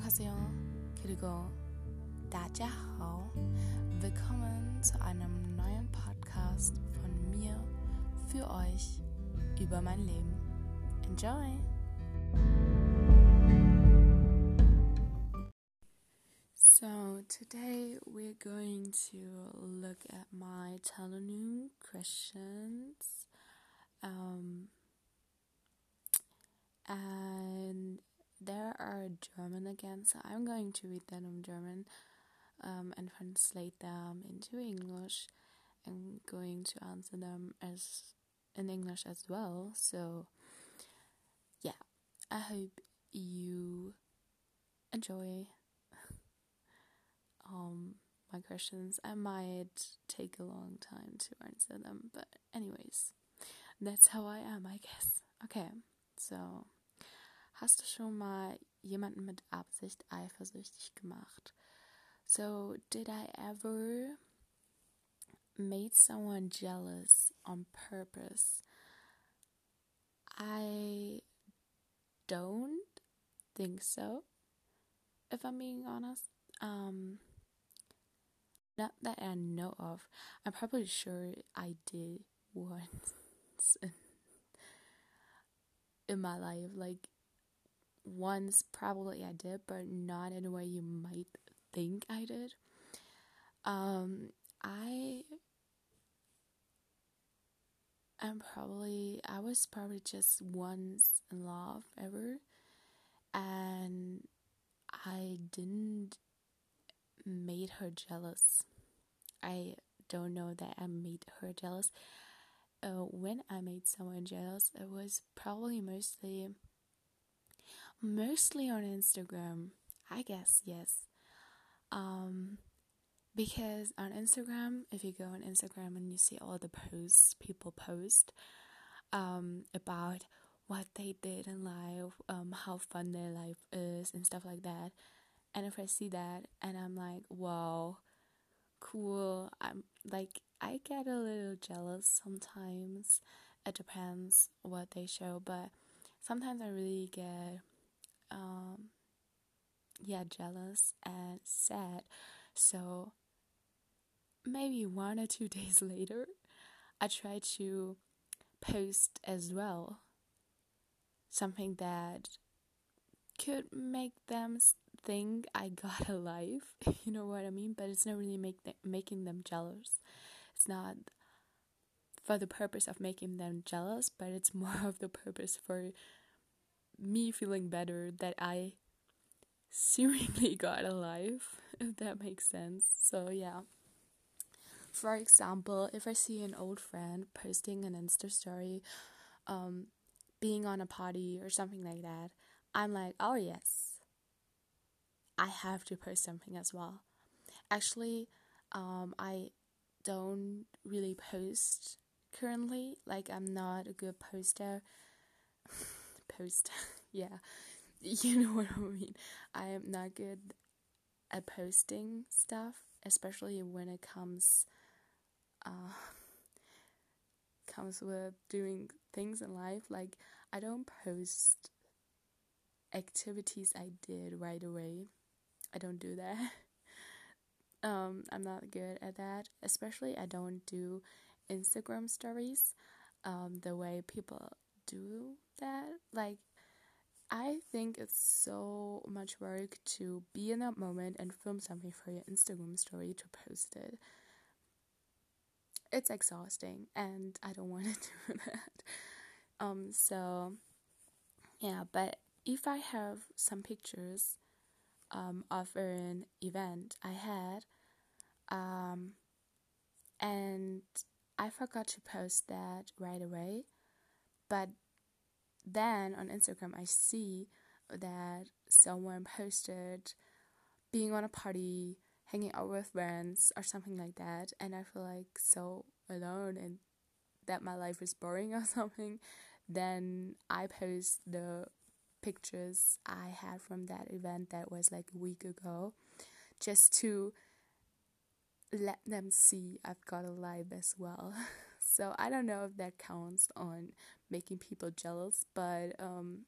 안녕하세요. 그리고 다자하오. Willkommen zu einem neuen Podcast von mir für euch über mein Leben. Enjoy! So, today we're going to look at my Tellonym questions. Um, and there are German again, so I'm going to read them in German um, and translate them into English and going to answer them as in English as well. So yeah, I hope you enjoy um my questions. I might take a long time to answer them, but anyways, that's how I am, I guess. Okay, so Hast du schon mal jemanden mit Absicht eifersüchtig gemacht? So, did I ever made someone jealous on purpose? I don't think so, if I'm being honest. Um, not that I know of. I'm probably sure I did once in, my life. Like, once probably I did, but not in a way you might think I did. Um, I am probably I was probably just once in love ever, and I didn't made her jealous. I don't know that I made her jealous. Uh, when I made someone jealous, it was probably mostly mostly on Instagram. I guess, yes. Um, because on Instagram, if you go on Instagram and you see all the posts people post um, about what they did in life, um, how fun their life is, and stuff like that. And if I see that and I'm like, wow, cool, I'm like, I get a little jealous sometimes. It depends what they show, but sometimes I really get um, yeah, jealous and sad. So maybe one or two days later, I try to post as well something that could make them think I got a life. you know what I mean? But it's not really make them, making them jealous. It's not for the purpose of making them jealous, but it's more of the purpose for me feeling better that I seemingly got alive, if that makes sense. So, yeah. For example, if I see an old friend posting an Insta story, um, being on a party or something like that, I'm like, oh, yes, I have to post something as well. Actually, um, I don't really post currently, like, I'm not a good poster post. yeah, you know what I mean. I am not good at posting stuff, especially when it comes uh, comes with doing things in life. Like I don't post activities I did right away. I don't do that. um, I'm not good at that. Especially I don't do Instagram stories um, the way people do that. Like, I think it's so much work to be in that moment and film something for your Instagram story to post it. It's exhausting, and I don't want to do that. Um, so yeah, but if I have some pictures um, of an event I had, um, and I forgot to post that right away, but then on Instagram, I see that someone posted being on a party, hanging out with friends, or something like that, and I feel like so alone and that my life is boring or something. Then I post the pictures I had from that event that was like a week ago just to let them see I've got a life as well. So I don't know if that counts on making people jealous, but um,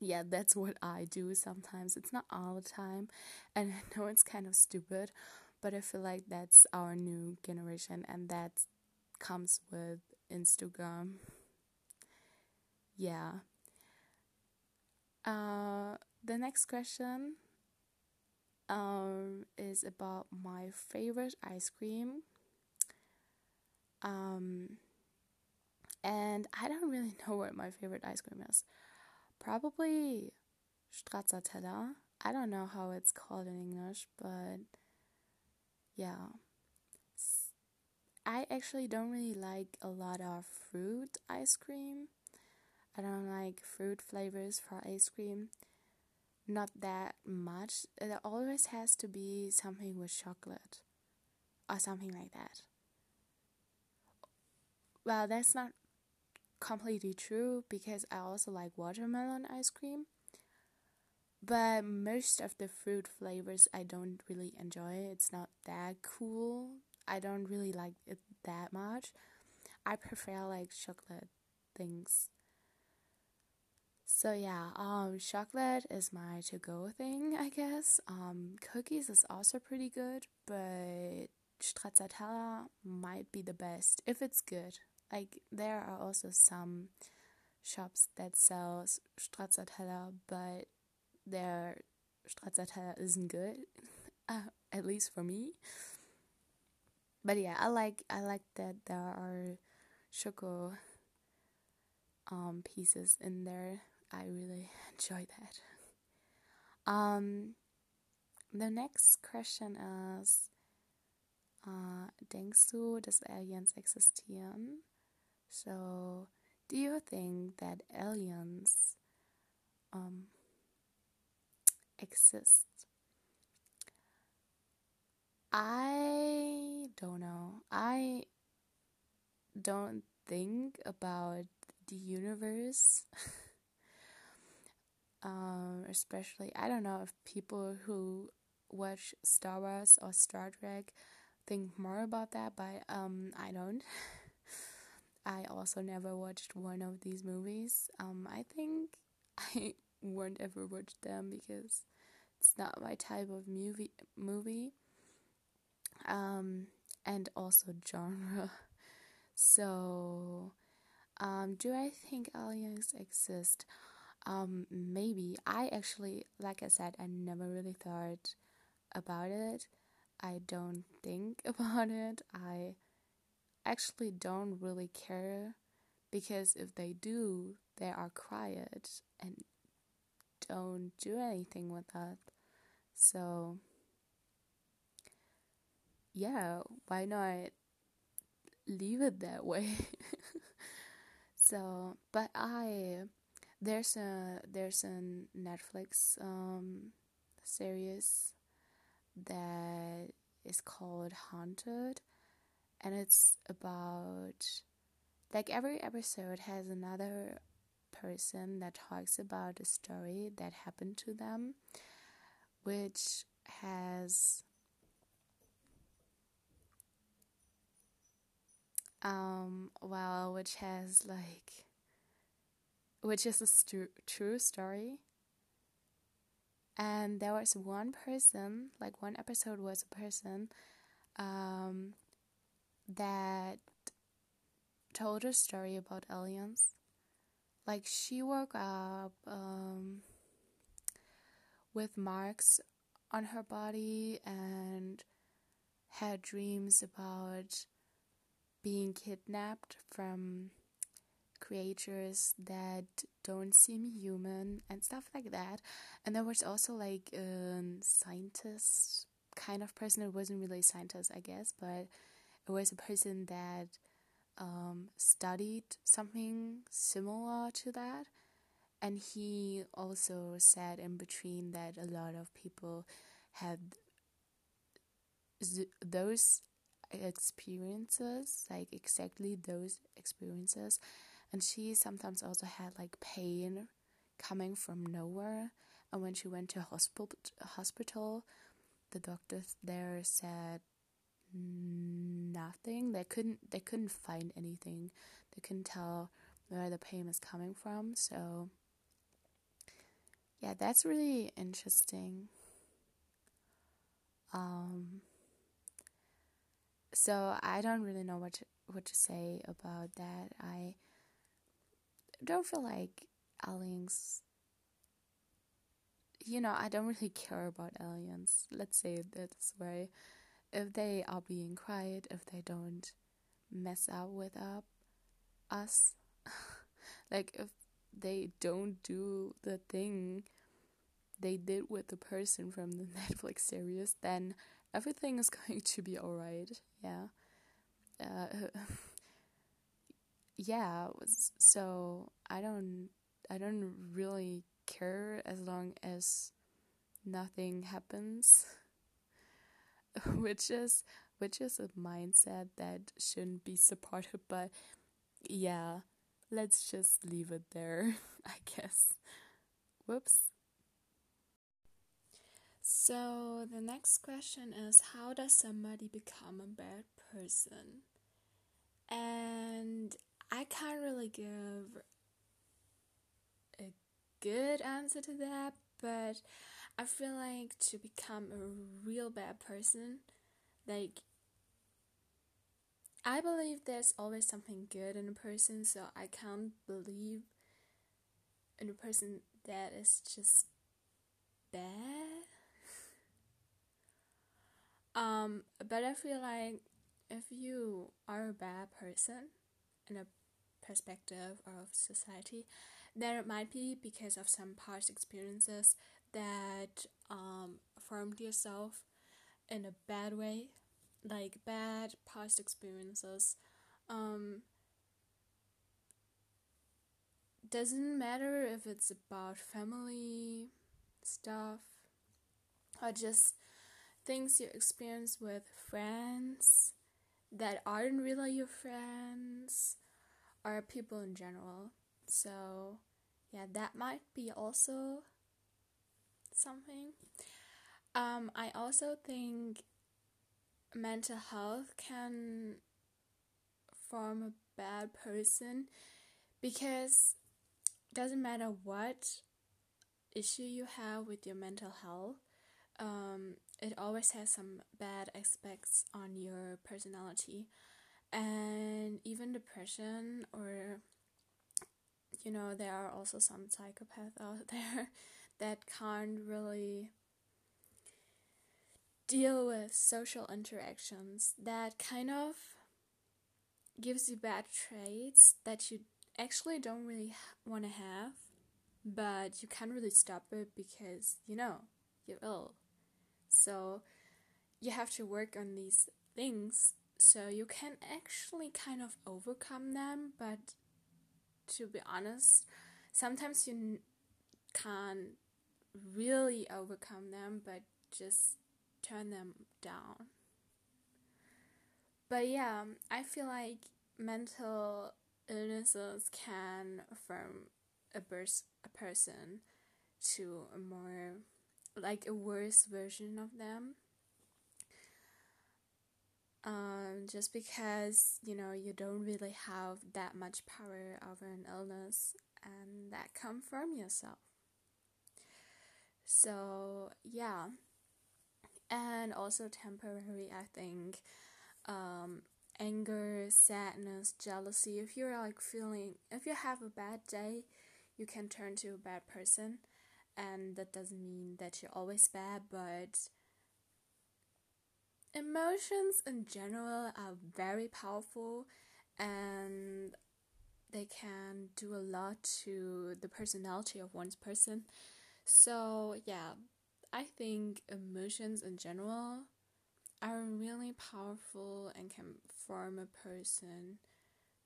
yeah, that's what I do sometimes. It's not all the time, and I know it's kind of stupid, but I feel like that's our new generation, and that comes with Instagram. Yeah. Uh, the next question um, is about my favorite ice cream. Um, and I don't really know what my favorite ice cream is. Probably stracciatella. I don't know how it's called in English, but yeah. I actually don't really like a lot of fruit ice cream. I don't like fruit flavors for ice cream. Not that much. It always has to be something with chocolate or something like that. Well, that's not completely true because I also like watermelon ice cream. But most of the fruit flavors I don't really enjoy. It's not that cool. I don't really like it that much. I prefer like chocolate things. So yeah, um chocolate is my to go thing, I guess. Um cookies is also pretty good, but stracciatella might be the best if it's good. Like there are also some shops that sell stracciatella, but their stracciatella isn't good, uh, at least for me. But yeah, I like I like that there are sugar um pieces in there. I really enjoy that. Um, the next question is, uh, denkst du, dass Aliens existieren? So, do you think that aliens um, exist? I don't know. I don't think about the universe. um, especially, I don't know if people who watch Star Wars or Star Trek think more about that, but um, I don't. I also never watched one of these movies. Um, I think I won't ever watch them because it's not my type of movie. Movie. Um, and also genre. So, um, do I think aliens exist? Um, maybe. I actually, like I said, I never really thought about it. I don't think about it. I actually don't really care because if they do, they are quiet and don't do anything with that. So, yeah, why not leave it that way? so, but I there's a there's a Netflix um series that is called Haunted and it's about like every episode has another person that talks about a story that happened to them which has um well which has like which is a stu- true story. And there was one person like one episode was a person um that told a story about aliens. Like she woke up um, with marks on her body and had dreams about being kidnapped from creatures that don't seem human and stuff like that. And there was also like a scientist kind of person. It wasn't really a scientist, I guess, but was a person that um, studied something similar to that. And he also said in between that a lot of people had those experiences, like exactly those experiences. And she sometimes also had like pain coming from nowhere. And when she went to hospital, hospital, the doctors there said nothing. They couldn't they couldn't find anything. They couldn't tell where the pain was coming from. So yeah, that's really interesting. Um, so I don't really know what to, what to say about that. I don't feel like aliens. You know, I don't really care about aliens. Let's say it this way. If they are being quiet, if they don't mess up with up us, like if they don't do the thing they did with the person from the Netflix series, then everything is going to be alright. Yeah. Uh, yeah. So I don't. I don't really care as long as nothing happens. which is which is a mindset that shouldn't be supported, but yeah, let's just leave it there, I guess. Whoops. So, the next question is How does somebody become a bad person? And I can't really give a good answer to that, but I feel like to become a real bad person, like I believe there's always something good in a person, so I can't believe in a person that is just bad. um, but I feel like if you are a bad person in a perspective of society, then it might be because of some past experiences that um, formed yourself in a bad way like bad past experiences. Um doesn't matter if it's about family stuff or just things you experience with friends that aren't really your friends or people in general. So yeah that might be also something. Um i also think mental health can form a bad person because doesn't matter what issue you have with your mental health um, it always has some bad aspects on your personality. And even depression or you know there are also some psychopaths out there that can't really deal with social interactions that kind of gives you bad traits that you actually don't really want to have, but you can't really stop it because you know you're ill. So you have to work on these things so you can actually kind of overcome them, but to be honest, sometimes you can't really overcome them, but just turn them down. But yeah, I feel like mental illnesses can affirm a, bers- a person to a more like a worse version of them. Um, just because you know you don't really have that much power over an illness, and that come from yourself. So yeah, and also temporary, I think. Um, anger, sadness, jealousy. If you're like feeling, if you have a bad day, you can turn to a bad person, and that doesn't mean that you're always bad, but emotions in general are very powerful and they can do a lot to the personality of one's person. So, yeah, I think emotions in general are really powerful and can form a person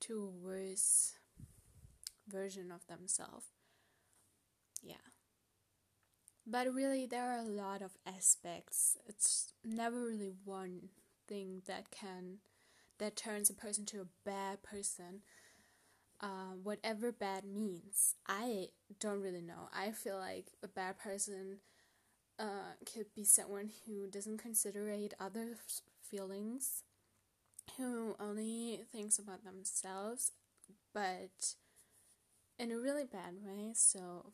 to a worse version of themselves. Yeah. But really, there are a lot of aspects. It's never really one thing that can that turns a person to a bad person. Uh, whatever bad means, I don't really know. I feel like a bad person uh, could be someone who doesn't considerate others' feelings, who only thinks about themselves, but in a really bad way. So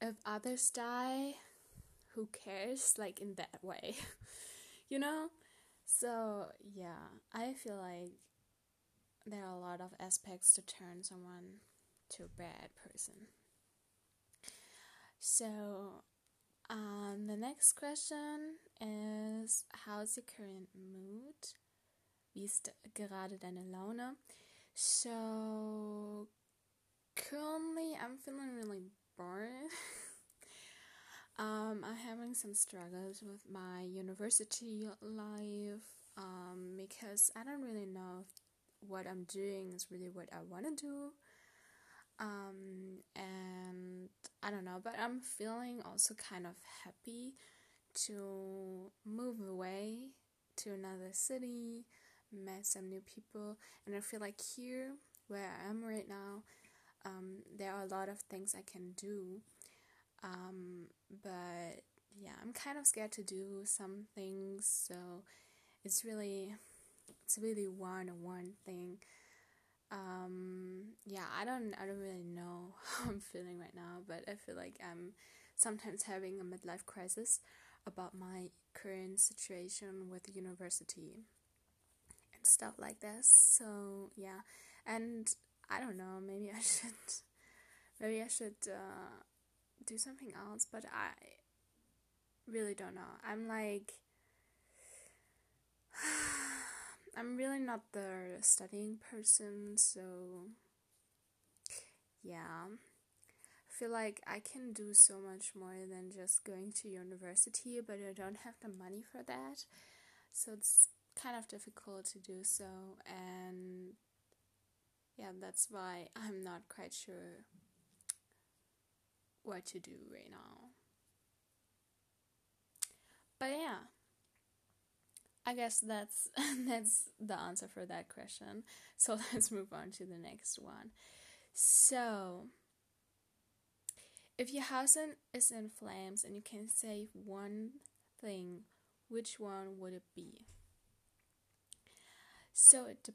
if others die, who cares? Like in that way, you know? So, yeah, I feel like there are a lot of aspects to turn someone to a bad person. So, um, the next question is: How's your current mood? Wie ist gerade deine Laune? So, currently, I'm feeling really bored. um, I'm having some struggles with my university life um, because I don't really know what I'm doing is really what I want to do. Um, and I don't know, but I'm feeling also kind of happy to move away to another city, met some new people, and I feel like here where I am right now, um, there are a lot of things I can do. Um, but yeah, I'm kind of scared to do some things, so it's really it's really one on one thing. Um, yeah, I don't I don't really know how I'm feeling right now, but I feel like I'm sometimes having a midlife crisis about my current situation with university and stuff like this. So yeah, and I don't know, maybe I should maybe I should uh, do something else, but I really don't know. I'm like I'm really not the studying person, so yeah. I feel like I can do so much more than just going to university, but I don't have the money for that. So it's kind of difficult to do so, and yeah, that's why I'm not quite sure what to do right now. But yeah. I guess that's that's the answer for that question. So let's move on to the next one. So, if your house is in flames and you can save one thing, which one would it be? So it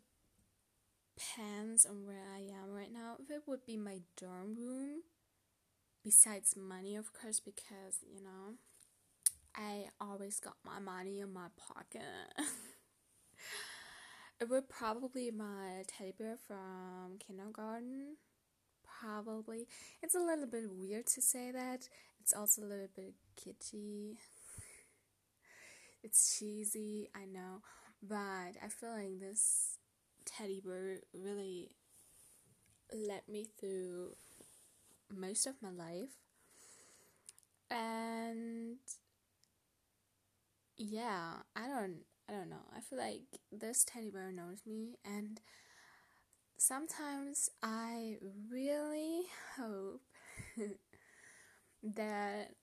depends on where I am right now. If it would be my dorm room, besides money, of course, because you know I always got my money in my pocket. it would probably my teddy bear from kindergarten. Probably. It's a little bit weird to say that. It's also a little bit kitschy. it's cheesy, I know. But I feel like this teddy bear really led me through most of my life. And yeah, I don't I don't know. I feel like this teddy bear knows me and sometimes I really hope that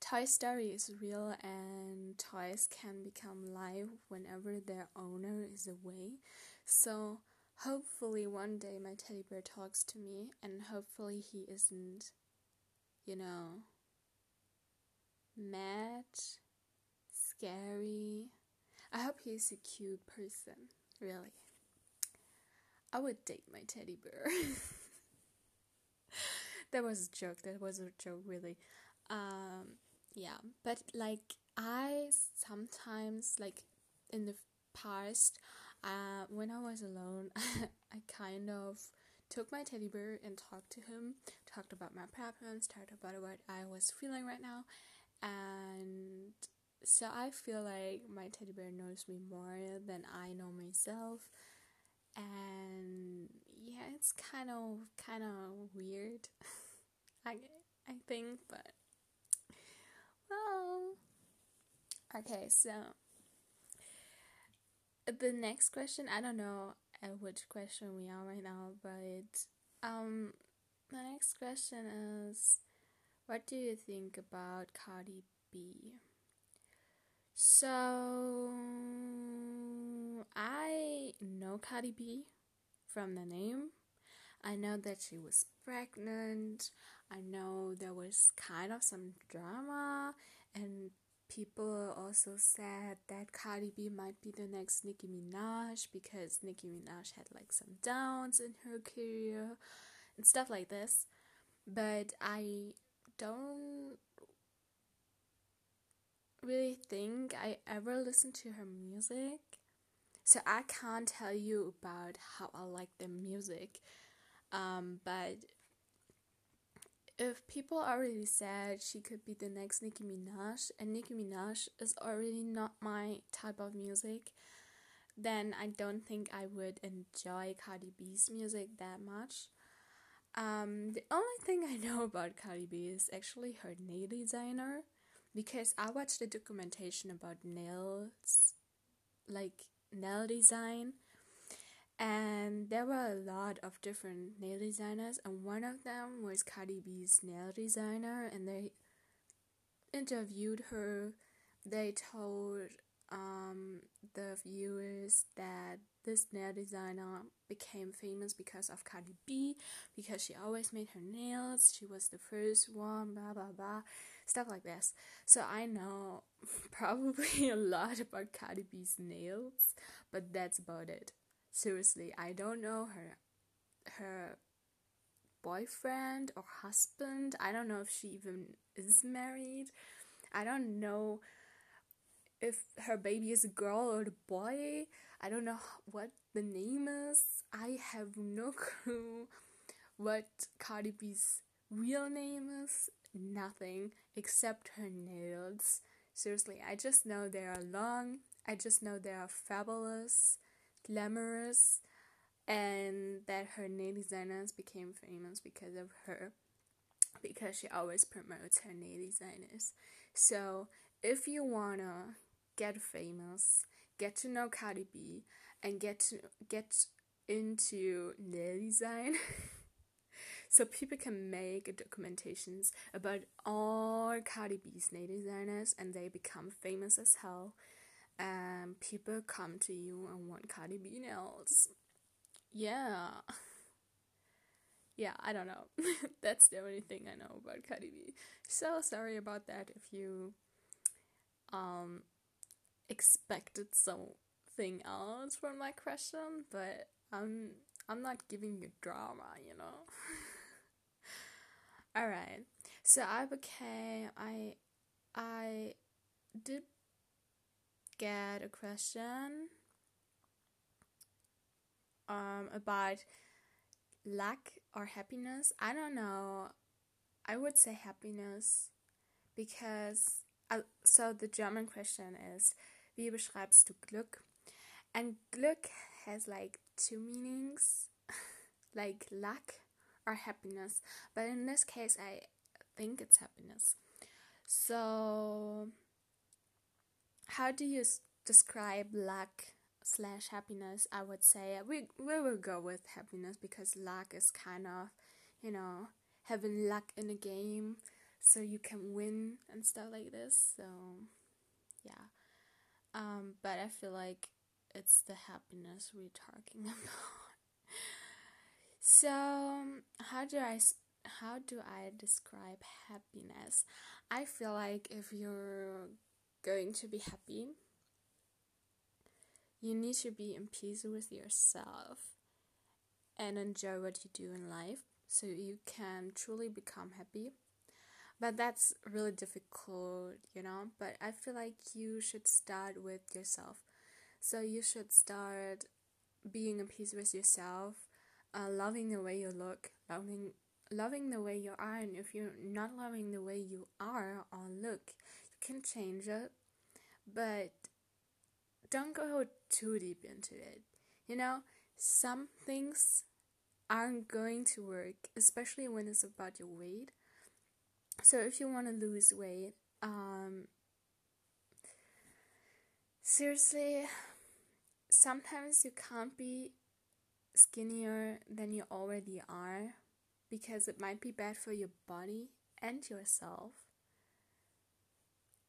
Toy Story is real and toys can become live whenever their owner is away. So hopefully one day my teddy bear talks to me and hopefully he isn't, you know, mad scary. I hope he's a cute person, really. I would date my teddy bear. that was a joke. That was a joke, really. Um, yeah, but like I sometimes like in the past, uh, when I was alone, I kind of took my teddy bear and talked to him, talked about my problems, talked about what I was feeling right now, and so I feel like my teddy bear knows me more than I know myself. And yeah, it's kind of kind of weird. I I think, but well, okay, so the next question, I don't know at which question we are right now, but um the next question is what do you think about Cardi B? So I know Cardi B from the name. I know that she was pregnant. I know there was kind of some drama, and people also said that Cardi B might be the next Nicki Minaj because Nicki Minaj had like some downs in her career and stuff like this. But I don't really think I ever listened to her music. So I can't tell you about how I like the music. Um, but if people already said she could be the next Nicki Minaj, and Nicki Minaj is already not my type of music, then I don't think I would enjoy Cardi B's music that much. Um, the only thing I know about Cardi B is actually her nail designer because I watched a documentation about nails, like nail design, and there were a lot of different nail designers, and one of them was Cardi B's nail designer, and they interviewed her. They told um, the viewers that this nail designer became famous because of Cardi B, because she always made her nails, she was the first one, blah blah blah, stuff like this. So I know probably a lot about Cardi B's nails, but that's about it. Seriously, I don't know her her boyfriend or husband. I don't know if she even is married. I don't know if her baby is a girl or a boy. I don't know what the name is. I have no clue what Cardi B's real name is. Nothing except her nails. Seriously, I just know they are long. I just know they are fabulous, glamorous, and that her nail designers became famous because of her. Because she always promotes her nail designers. So, if you wanna get famous, get to know Cardi B, and get to get into nail design. so people can make documentations about all Cardi B's nail designers and they become famous as hell. And people come to you and want Cardi B nails. Yeah. Yeah, I don't know. That's the only thing I know about Cardi B. So sorry about that if you um expected something else from my question, but I'm I'm not giving you drama, you know. All right. So I became I I did get a question um about luck or happiness. I don't know. I would say happiness because uh, so the German question is Wie beschreibst du Glück? And Glück has like two meanings, like luck or happiness. But in this case, I think it's happiness. So, how do you describe luck slash happiness? I would say we we will go with happiness because luck is kind of, you know, having luck in a game, so you can win and stuff like this. So, yeah. Um, but I feel like it's the happiness we're talking about. So, how do I how do I describe happiness? I feel like if you're going to be happy, you need to be in peace with yourself and enjoy what you do in life so you can truly become happy but that's really difficult, you know. But I feel like you should start with yourself. So you should start being in peace with yourself, uh, loving the way you look, loving loving the way you are, and if you're not loving the way you are or look, you can change it, but don't go too deep into it. You know, some things aren't going to work, especially when it's about your weight so if you want to lose weight, um, seriously, sometimes you can't be skinnier than you already are because it might be bad for your body and yourself.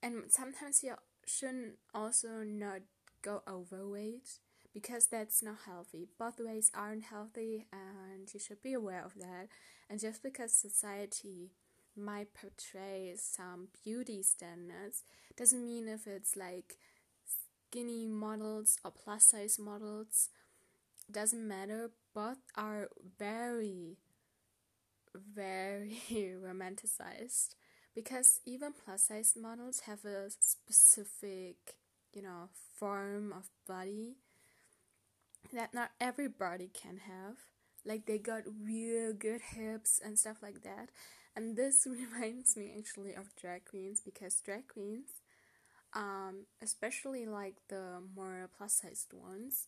And sometimes you shouldn't also not go overweight because that's not healthy. Both ways aren't healthy, and you should be aware of that. And just because society might portray some beauty standards doesn't mean if it's like skinny models or plus size models doesn't matter both are very very romanticized because even plus size models have a specific, you know, form of body that not everybody can have. Like they got real good hips and stuff like that. And this reminds me actually of drag queens because drag queens, um, especially like the more plus sized ones,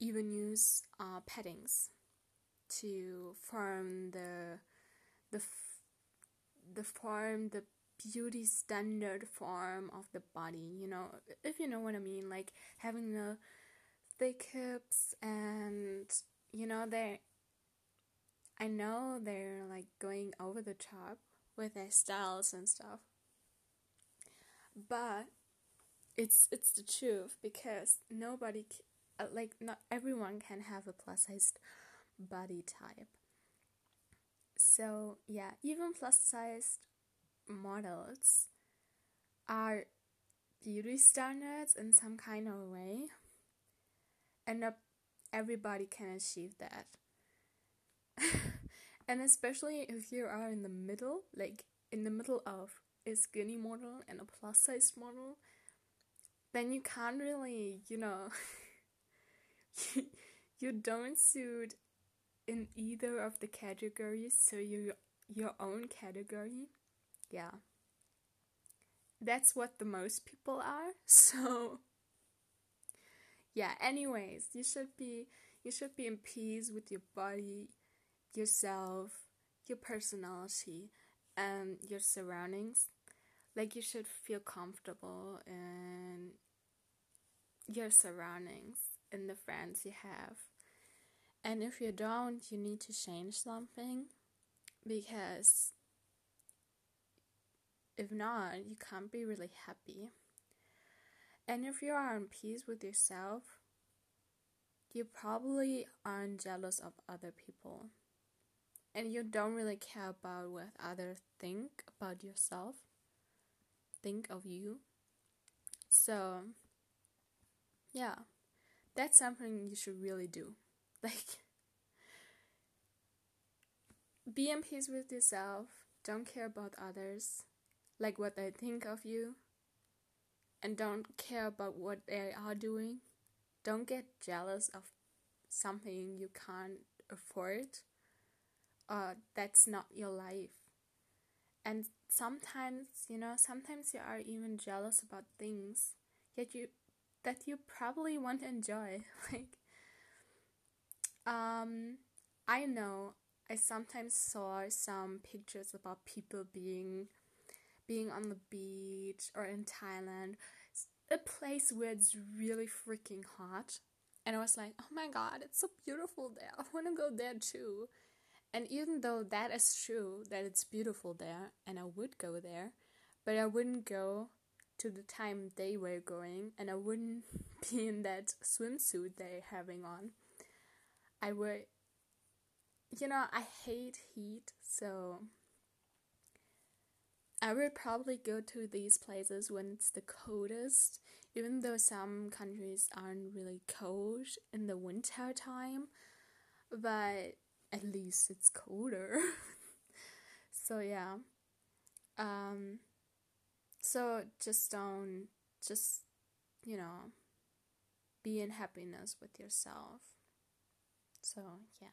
even use uh, paddings to form the the the form the beauty standard form of the body you know if you know what i mean like having the thick hips and you know they i know they're like going over the top with their styles and stuff but it's it's the truth because nobody Uh, like not everyone can have a plus sized body type. So yeah even plus sized models are beauty standards in some kind of way and not everybody can achieve that. And especially if you are in the middle like in the middle of a skinny model and a plus sized model then you can't really you know you don't suit in either of the categories, so you your own category. Yeah. That's what the most people are. So yeah, anyways, you should be you should be in peace with your body, yourself, your personality, and your surroundings. Like you should feel comfortable in your surroundings and the friends you have. And if you don't, you need to change something because if not, you can't be really happy. And if you are in peace with yourself, you probably aren't jealous of other people. And you don't really care about what others think about yourself, think of you. So, yeah that's something you should really do. Like, be in peace with yourself, don't care about others, like what they think of you, and don't care about what they are doing. Don't get jealous of something you can't afford, uh, that's not your life. And sometimes, you know, sometimes you are even jealous about things, yet you that you probably won't enjoy. like, um, I know I sometimes saw some pictures about people being being on the beach or in Thailand, a place where it's really freaking hot. And I was like, oh my god, it's so beautiful there. I want to go there too. And even though that is true, that it's beautiful there, and I would go there, but I wouldn't go to the time they were going and I wouldn't be in that swimsuit they're having on. I would, you know, I hate heat, so I would probably go to these places when it's the coldest, even though some countries aren't really cold in the winter time, but at least it's colder. so yeah. Um so just don't, just, you know, be in happiness with yourself. So, yeah.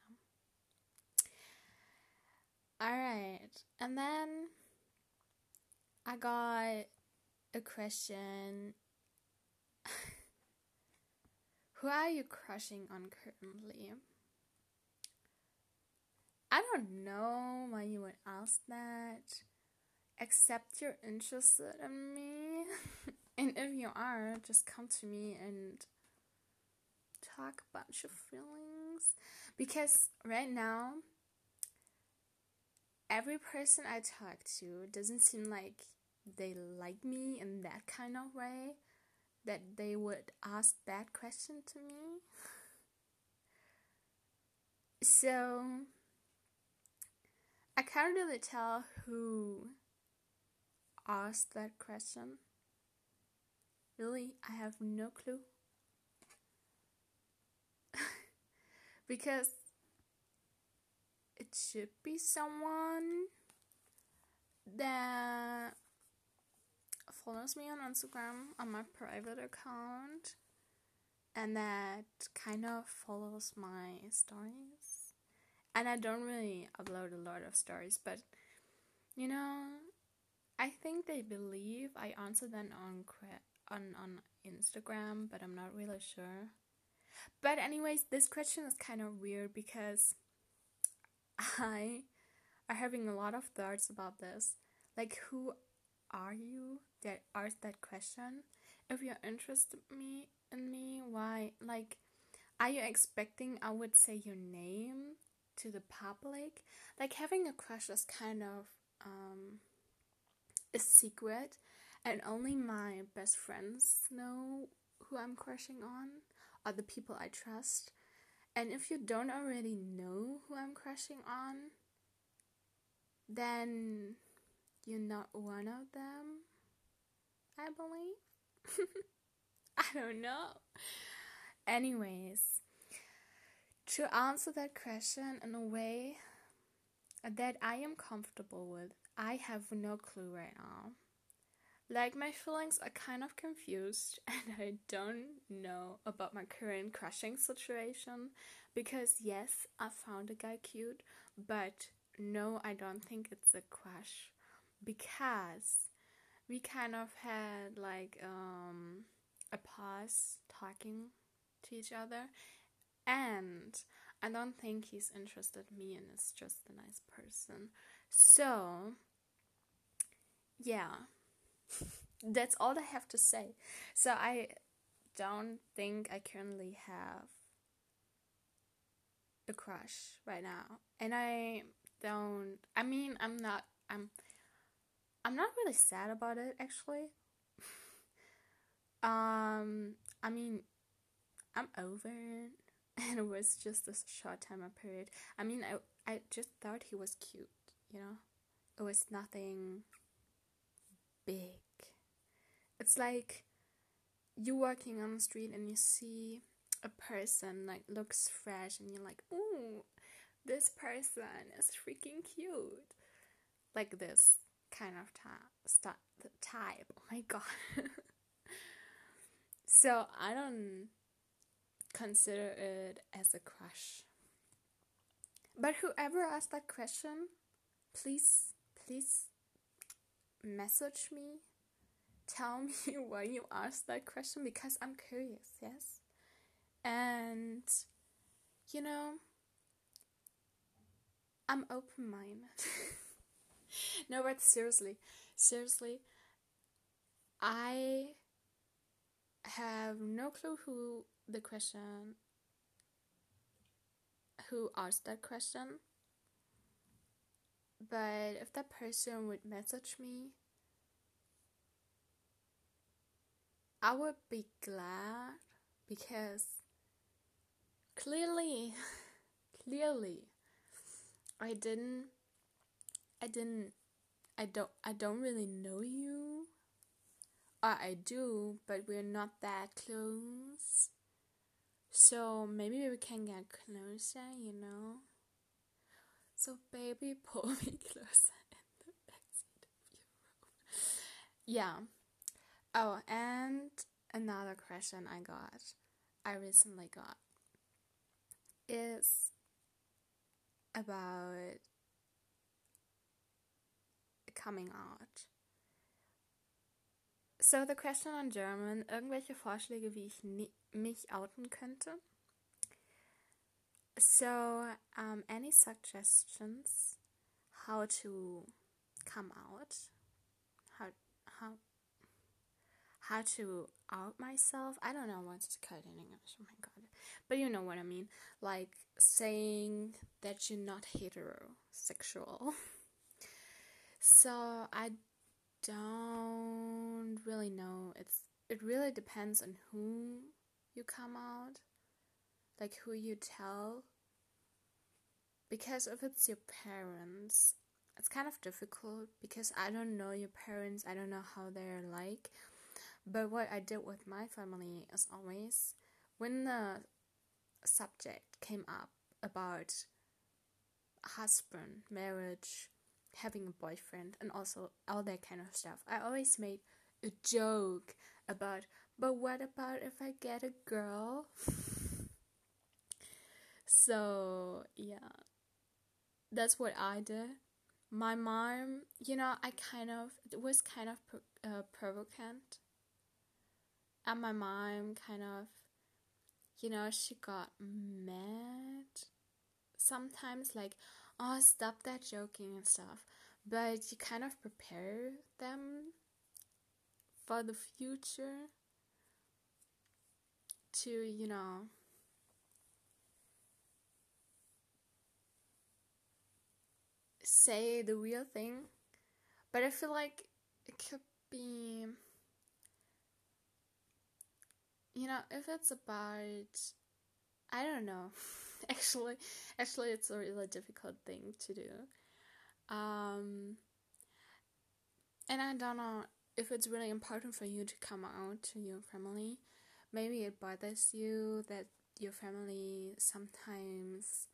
Alright, and then I got a question. Who are you crushing on currently? I don't know why you would ask that accept you're interested in me. and if you are, just come to me and talk about your feelings. Because right now, every person I talk to doesn't seem like they like me in that kind of way that they would ask that question to me. so, I can't really tell who asked that question? Really, I have no clue. because it should be someone that follows me on Instagram on my private account and that kind of follows my stories. And I don't really upload a lot of stories, but you know, I think they believe I answer them on on on Instagram, but I'm not really sure. But anyways, this question is kind of weird because I are having a lot of thoughts about this. Like who are you that asked that question? If you're interested me in me, why like are you expecting I would say your name to the public? Like having a crush is kind of um a secret and only my best friends know who I'm crushing on or the people I trust. And if you don't already know who I'm crushing on, then you're not one of them, I believe. I don't know. Anyways, to answer that question in a way that I am comfortable with, I have no clue right now. Like, my feelings are kind of confused, and I don't know about my current crushing situation because, yes, I found a guy cute, but no, I don't think it's a crush because we kind of had like um, a pause talking to each other, and I don't think he's interested in me and is just a nice person. So, yeah that's all I have to say. So I don't think I currently have a crush right now. And I don't I mean I'm not I'm I'm not really sad about it actually. um I mean I'm over it and it was just a short time period. I mean I I just thought he was cute, you know? It was nothing big. It's like you walking on the street and you see a person like looks fresh and you're like, ooh, this person is freaking cute. Like this kind of ta- type. Oh my god. so I don't consider it as a crush. But whoever asked that question, please, please message me. Tell me why you asked that question because I'm curious, yes? And, you know, I'm open minded. no, but seriously, seriously, I have no clue who the question who asked that question but if that person would message me, I would be glad because clearly, clearly, I didn't, I didn't, I don't, I don't really know you. Or I do, but we're not that close. So maybe we can get closer, you know? So baby, pull me closer in the backseat of your room. Yeah. Oh, and another question I got, I recently got, is about coming out. So the question on German, irgendwelche Vorschläge, wie ich mich outen könnte? So, um, any suggestions how to come out? How how how to out myself? I don't know what's to cut in English. Oh my god! But you know what I mean. Like saying that you're not heterosexual. so I don't really know. It's it really depends on who you come out like who you tell because if it's your parents it's kind of difficult because I don't know your parents, I don't know how they're like. But what I did with my family is always when the subject came up about husband, marriage, having a boyfriend, and also all that kind of stuff. I always made a joke about, but what about if I get a girl? so, yeah, that's what I did. My mom, you know, I kind of, it was kind of uh, provocant. And my mom kind of, you know, she got mad sometimes, like, oh, stop that joking and stuff. But you kind of prepare them for the future to, you know, say the real thing. But I feel like it could be, you know, if it's about, I don't know. actually, actually, it's a really difficult thing to do. Um, and I don't know if it's really important for you to come out to your family. Maybe it bothers you that your family sometimes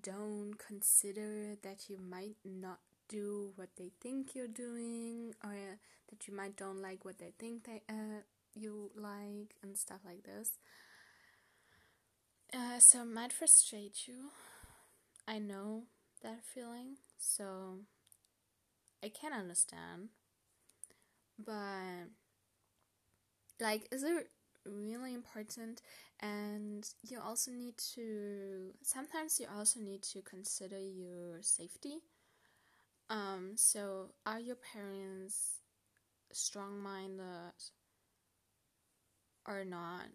don't consider that you might not do what they think you're doing or that you might don't like what they think they uh, you like and stuff like this. Uh, so it might frustrate you. I know that feeling so i can understand. But like is it really important and you also need to sometimes you also need to consider your safety. Um so are your parents strong-minded or not?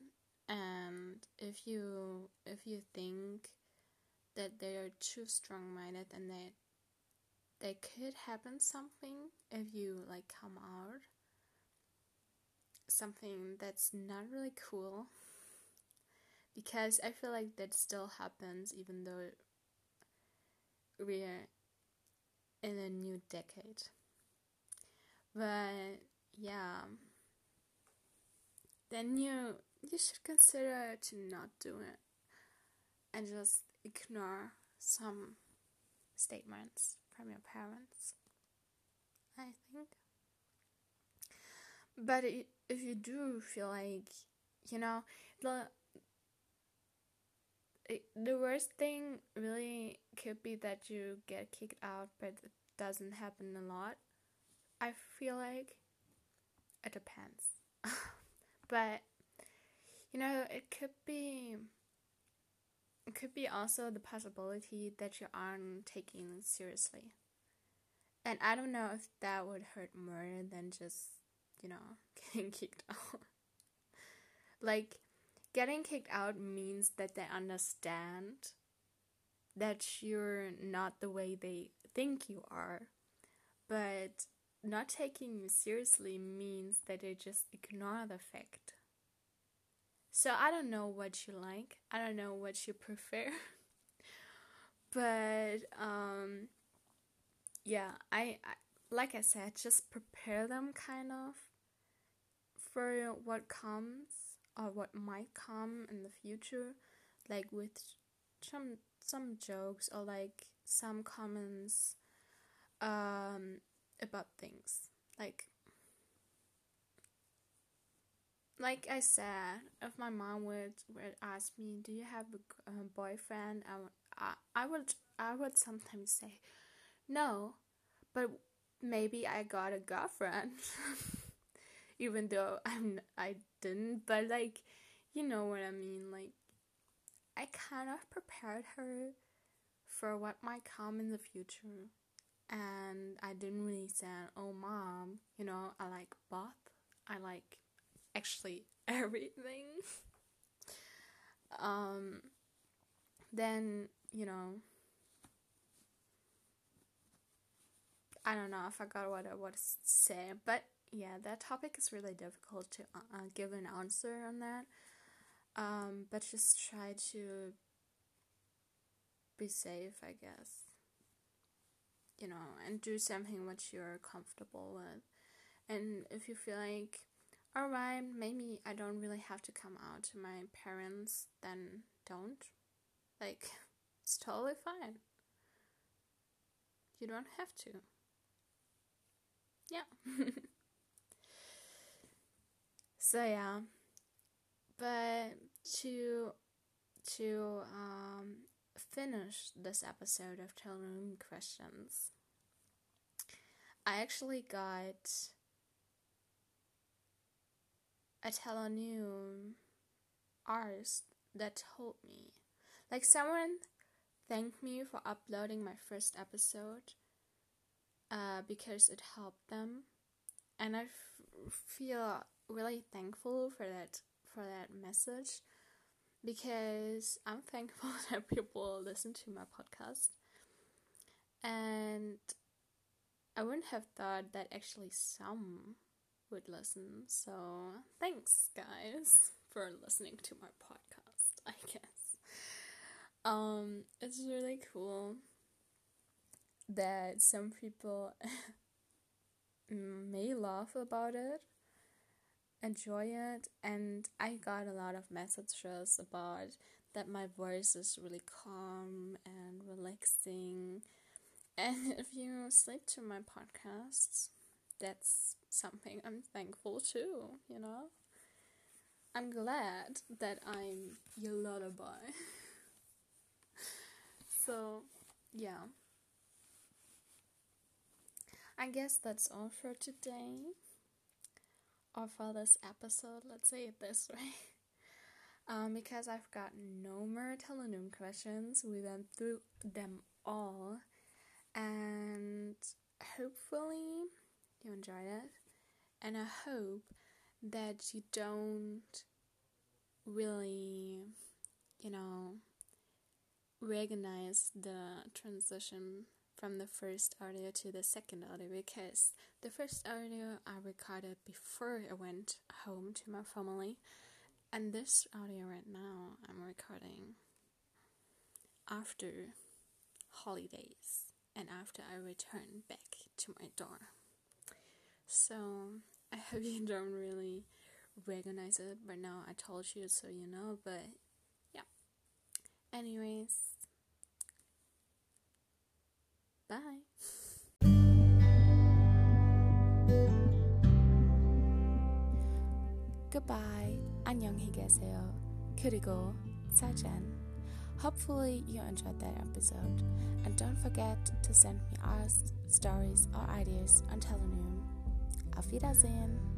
And if you if you think that they are too strong-minded and that they could happen something if you like come out something that's not really cool because I feel like that still happens even though we're in a new decade. But yeah, then you you should consider to not do it and just ignore some statements from your parents. I think. But if you do feel like, you know, the the worst thing really could be that you get kicked out, but it doesn't happen a lot. I feel like it depends. but you know, it could be it could be also the possibility that you aren't taking seriously. And I don't know if that would hurt more than just you know, getting kicked out. like, getting kicked out means that they understand that you're not the way they think you are. But not taking you seriously means that they just ignore the fact. So I don't know what you like. I don't know what you prefer. but um yeah, I, I like I said, just prepare them kind of for what comes or what might come in the future, like with some some jokes or like some comments um, about things like like I said, if my mom would would ask me, "Do you have a, a boyfriend?" I, would, I I would I would sometimes say, "No," but maybe I got a girlfriend. even though I'm I didn't, but like you know what I mean. Like I kind of prepared her for what might come in the future, and I didn't really say, "Oh, mom, you know I like both. I like actually everything." um, then you know. I don't know. I forgot what I was saying, but yeah, that topic is really difficult to uh, uh, give an answer on that. Um, but just try to be safe, I guess. You know, and do something which you're comfortable with. And if you feel like, alright, maybe I don't really have to come out to my parents, then don't. Like, it's totally fine. You don't have to. Yeah. so yeah. But to to um finish this episode of Tellonym Questions, I actually got a Tellonym artist that told me. Like someone thanked me for uploading my first episode uh, because it helped them, and I f- feel really thankful for that for that message because I'm thankful that people listen to my podcast, and I wouldn't have thought that actually some would listen. So thanks, guys, for listening to my podcast. I guess. Um, it's really cool that some people may laugh about it, enjoy it, and I got a lot of messages about that my voice is really calm and relaxing. And if you sleep to my podcasts, that's something I'm thankful too, you know? I'm glad that I'm your lullaby. so, yeah. I guess that's all for today. Or for this episode, let's say it this way. Um, because I've got no more Tellonym questions, we went through them all, and hopefully you enjoyed it. And I hope that you don't really, you know, recognize the transition from the first audio to the second audio because the first audio I recorded before I went home to my family, and this audio right now I'm recording after holidays and after I return back to my dorm. So I hope you don't really recognize it, but now I told you so you know, but yeah. Anyways, Bye. Goodbye. 안녕히 계세요. 그리고 짜잔. Hopefully you enjoyed that episode and don't forget to send me art, stories or ideas on Teleroom. Auf Wiedersehen.